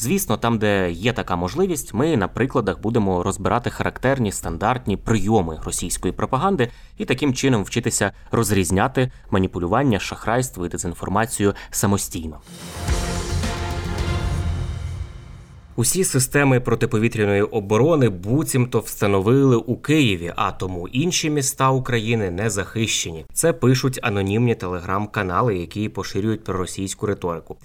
Звісно, там, де є така можливість, ми на прикладах будемо розбирати характерні стандартні прийоми російської пропаганди і таким чином вчитися розрізняти маніпулювання, шахрайство і дезінформацію самостійно. Усі системи протиповітряної оборони буцімто встановили у Києві, а тому інші міста України не захищені. Це пишуть анонімні телеграм-канали, які поширюють проросійську риторику.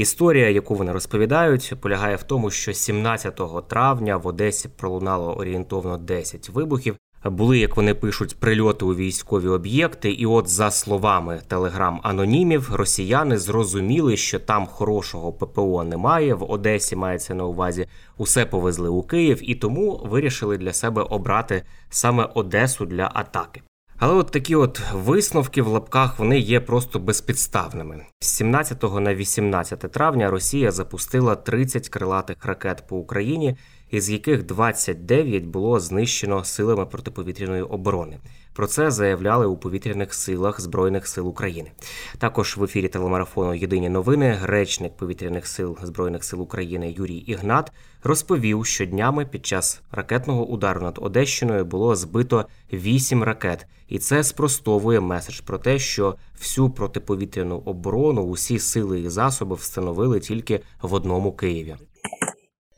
Історія, яку вони розповідають, полягає в тому, що 17 травня в Одесі пролунало орієнтовно 10 вибухів. Були, як вони пишуть, прильоти у військові об'єкти, і от за словами телеграм-анонімів, росіяни зрозуміли, що там хорошого ППО немає. В Одесі мається на увазі усе повезли у Київ, і тому вирішили для себе обрати саме Одесу для атаки. Але от такі от висновки в лапках вони є просто безпідставними. З 17 на 18 травня Росія запустила 30 крилатих ракет по Україні, із яких 29 було знищено силами протиповітряної оборони. Про це заявляли у повітряних силах Збройних сил України. Також в ефірі телемарафону Єдині новини речник повітряних сил Збройних сил України Юрій Ігнат розповів, що днями під час ракетного удару над Одещиною було збито 8 ракет, і це спростовує меседж про те, що всю протиповітряну оборону, усі сили і засоби встановили тільки в одному Києві.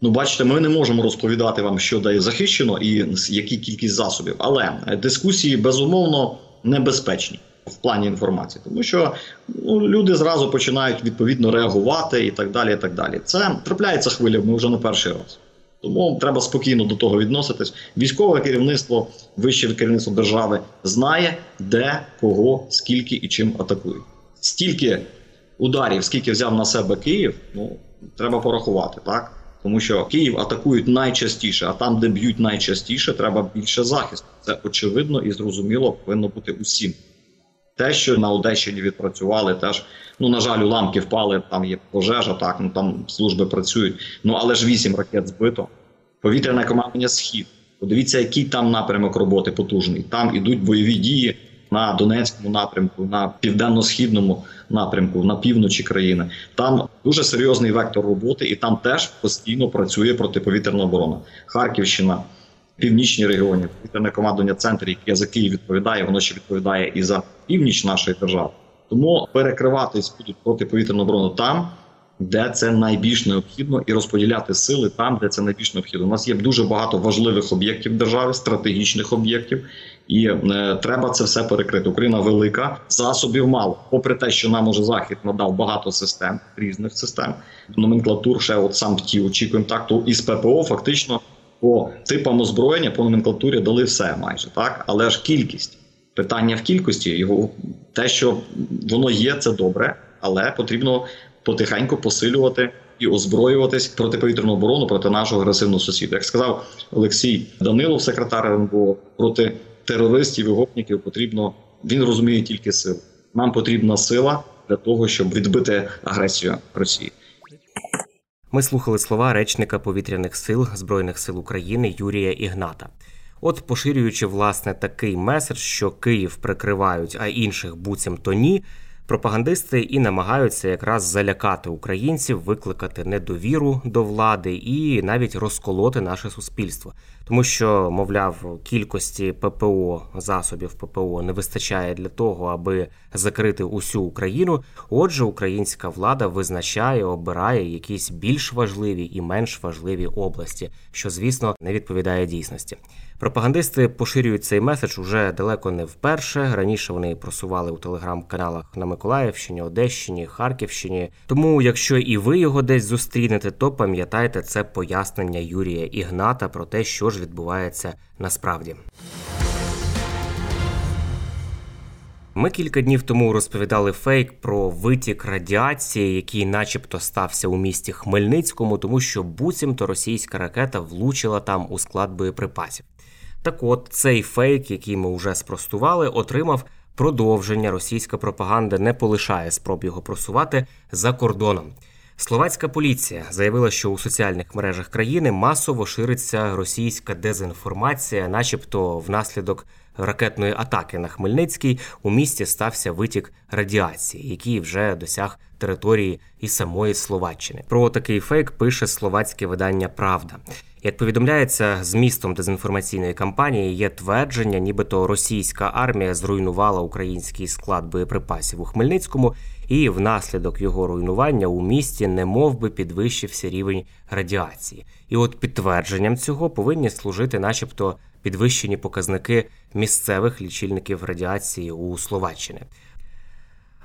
Ну, бачите, ми не можемо розповідати вам, що де захищено і які кількість засобів, але дискусії безумовно небезпечні в плані інформації, тому що ну, люди зразу починають відповідно реагувати і так далі. і так далі. Це трапляється хвилями вже не перший раз. Тому треба спокійно до того відноситись. Військове керівництво, вище керівництво держави знає, де, кого, скільки і чим атакують. Стільки ударів, скільки взяв на себе Київ, ну треба порахувати так. Тому що Київ атакують найчастіше, а там, де б'ють найчастіше, треба більше захисту. Це очевидно і зрозуміло повинно бути усім. Те, що на Одещині відпрацювали, теж ну на жаль, уламки впали. Там є пожежа, так ну там служби працюють. Ну але ж вісім ракет збито. Повітряне командування схід. Подивіться, який там напрямок роботи потужний. Там ідуть бойові дії на Донецькому напрямку, на південно-східному напрямку, на півночі країни. Там дуже серйозний вектор роботи, і там теж постійно працює протиповітряна оборона. Харківщина, північні регіони, повітряне командування центр, яке за Київ відповідає, воно ще відповідає і за північ нашої держави. Тому перекриватись будуть протиповітряну оборону там де це найбільш необхідно, і розподіляти сили там, де це найбільш необхідно. У нас є дуже багато важливих об'єктів держави, стратегічних об'єктів, і е, треба це все перекрити. Україна велика, засобів мало. Попри те, що нам уже захід надав багато систем, різних систем, номенклатур ще от сам ті очікуємо так. То із ППО фактично по типам озброєння по номенклатурі дали все майже так, але ж кількість. Питання в кількості його те, що воно є, це добре, але потрібно потихеньку посилювати і озброюватись протиповітряну оборону проти нашого агресивного сусіда. Як сказав Олексій Данилов, секретар РНБО, проти терористів і гопників потрібно. Він розуміє тільки силу. Нам потрібна сила для того, щоб відбити агресію Росії. Ми слухали слова речника повітряних сил Збройних сил України Юрія Ігната. От, поширюючи власне такий меседж, що Київ прикривають, а інших буцімто ні, Пропагандисти і намагаються якраз залякати українців, викликати недовіру до влади і навіть розколоти наше суспільство. тому що, мовляв, кількості ППО засобів ППО не вистачає для того, аби закрити усю Україну. Отже, українська влада визначає, обирає якісь більш важливі і менш важливі області, що звісно не відповідає дійсності. Пропагандисти поширюють цей меседж уже далеко не вперше. Раніше вони просували у телеграм-каналах на Миколаївщині, Одещині, Харківщині. Тому, якщо і ви його десь зустрінете, то пам'ятайте це пояснення Юрія Ігната про те, що ж відбувається насправді. Ми кілька днів тому розповідали фейк про витік радіації, який, начебто, стався у місті Хмельницькому, тому що буцімто російська ракета влучила там у склад боєприпасів. Так от цей фейк, який ми вже спростували, отримав продовження. Російська пропаганда не полишає спроб його просувати за кордоном. Словацька поліція заявила, що у соціальних мережах країни масово шириться російська дезінформація, начебто, внаслідок ракетної атаки на Хмельницький у місті стався витік радіації, який вже досяг території і самої Словаччини. Про такий фейк пише словацьке видання Правда. Як повідомляється, змістом дезінформаційної кампанії є твердження, нібито російська армія зруйнувала український склад боєприпасів у Хмельницькому, і внаслідок його руйнування у місті не мов би підвищився рівень радіації. І от підтвердженням цього повинні служити, начебто, підвищені показники місцевих лічильників радіації у Словаччини.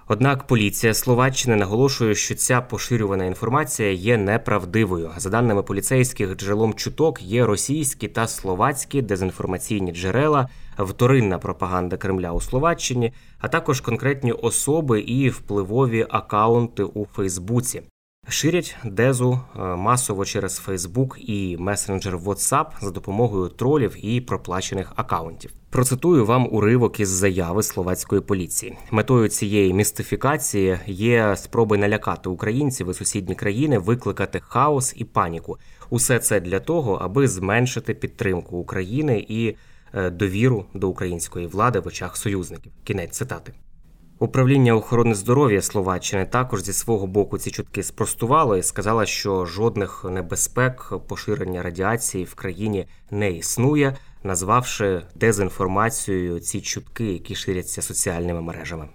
Однак поліція Словаччини наголошує, що ця поширювана інформація є неправдивою. За даними поліцейських, джерелом чуток є російські та словацькі дезінформаційні джерела, вторинна пропаганда Кремля у Словаччині, а також конкретні особи і впливові акаунти у Фейсбуці. Ширять дезу е, масово через Facebook і месенджер WhatsApp за допомогою тролів і проплачених акаунтів. Процитую вам уривок із заяви словацької поліції. Метою цієї містифікації є спроби налякати українців і сусідні країни, викликати хаос і паніку. Усе це для того, аби зменшити підтримку України і е, довіру до української влади в очах союзників. Кінець цитати. Управління охорони здоров'я Словаччини також зі свого боку ці чутки спростувало і сказала, що жодних небезпек поширення радіації в країні не існує, назвавши дезінформацією ці чутки, які ширяться соціальними мережами.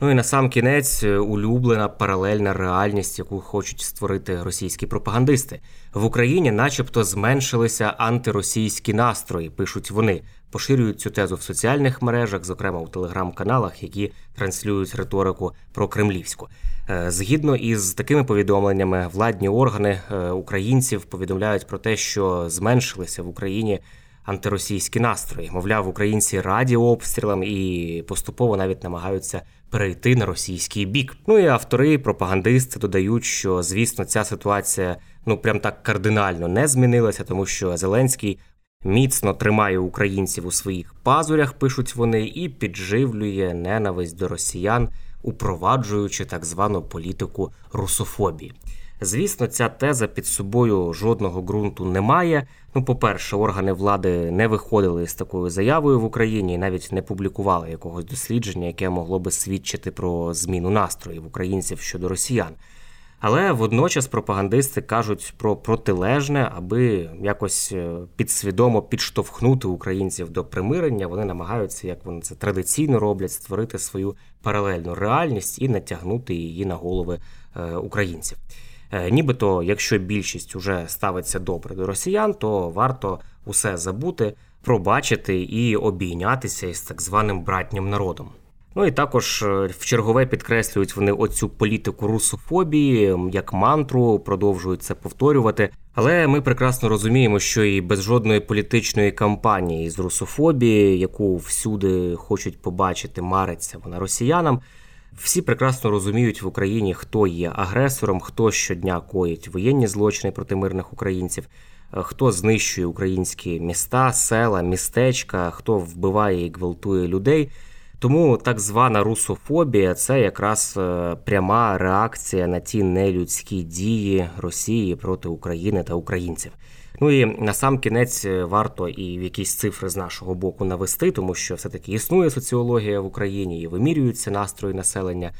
Ну і на сам кінець улюблена паралельна реальність, яку хочуть створити російські пропагандисти в Україні, начебто, зменшилися антиросійські настрої. Пишуть вони, поширюють цю тезу в соціальних мережах, зокрема у телеграм-каналах, які транслюють риторику про кремлівську. Е, згідно із такими повідомленнями, владні органи е, українців повідомляють про те, що зменшилися в Україні антиросійські настрої. Мовляв, українці раді обстрілам і поступово навіть намагаються перейти на російський бік. Ну і автори, пропагандисти додають, що звісно ця ситуація ну прям так кардинально не змінилася, тому що Зеленський. Міцно тримає українців у своїх пазурях, пишуть вони, і підживлює ненависть до росіян, упроваджуючи так звану політику русофобії. Звісно, ця теза під собою жодного ґрунту не має. Ну, по-перше, органи влади не виходили з такою заявою в Україні і навіть не публікували якогось дослідження, яке могло би свідчити про зміну настроїв українців щодо росіян. Але водночас пропагандисти кажуть про протилежне, аби якось е, підсвідомо підштовхнути українців до примирення. Вони намагаються, як вони це традиційно роблять, створити свою паралельну реальність і натягнути її на голови е, українців. Е, нібито, якщо більшість уже ставиться добре до росіян, то варто усе забути, пробачити і обійнятися із так званим братнім народом. Ну і також е, в чергове підкреслюють вони оцю політику русофобії як мантру, продовжують це повторювати. Але ми прекрасно розуміємо, що і без жодної політичної кампанії з русофобії, яку всюди хочуть побачити, мариться вона росіянам. Всі прекрасно розуміють в Україні, хто є агресором, хто щодня коїть воєнні злочини проти мирних українців, е, хто знищує українські міста, села, містечка, хто вбиває і гвалтує людей. Тому так звана русофобія це якраз е, пряма реакція на ті нелюдські дії Росії проти України та українців. Ну і на сам кінець е, варто і якісь цифри з нашого боку навести, тому що все таки існує соціологія в Україні і вимірюються настрої населення.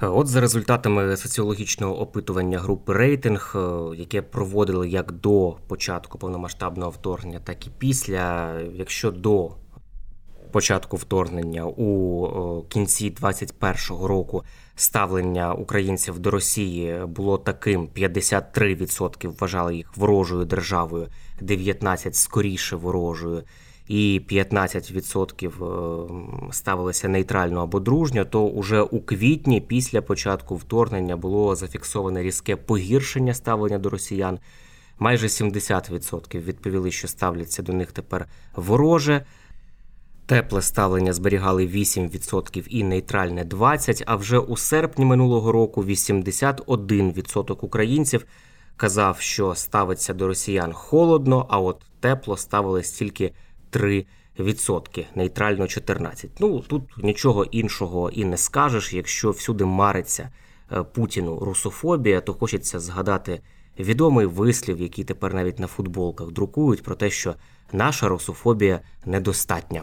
От за результатами соціологічного опитування групи рейтинг, е, яке проводили як до початку повномасштабного вторгнення, так і після, якщо до початку вторгнення у кінці 2021 року ставлення українців до Росії було таким: 53% вважали їх ворожою державою, 19% скоріше ворожою і 15% е, ставилися нейтрально або дружньо, то уже у квітні, після початку вторгнення, було зафіксоване різке погіршення ставлення до росіян. Майже 70% відповіли, що ставляться до них тепер вороже. Тепле ставлення зберігали 8% і нейтральне 20%, А вже у серпні минулого року 81% українців казав, що ставиться до росіян холодно, а от тепло ставилось тільки 3%, нейтрально 14%. Ну тут нічого іншого і не скажеш. Якщо всюди мариться е, Путіну русофобія, то хочеться згадати відомий вислів, який тепер навіть на футболках друкують, про те, що наша русофобія недостатня.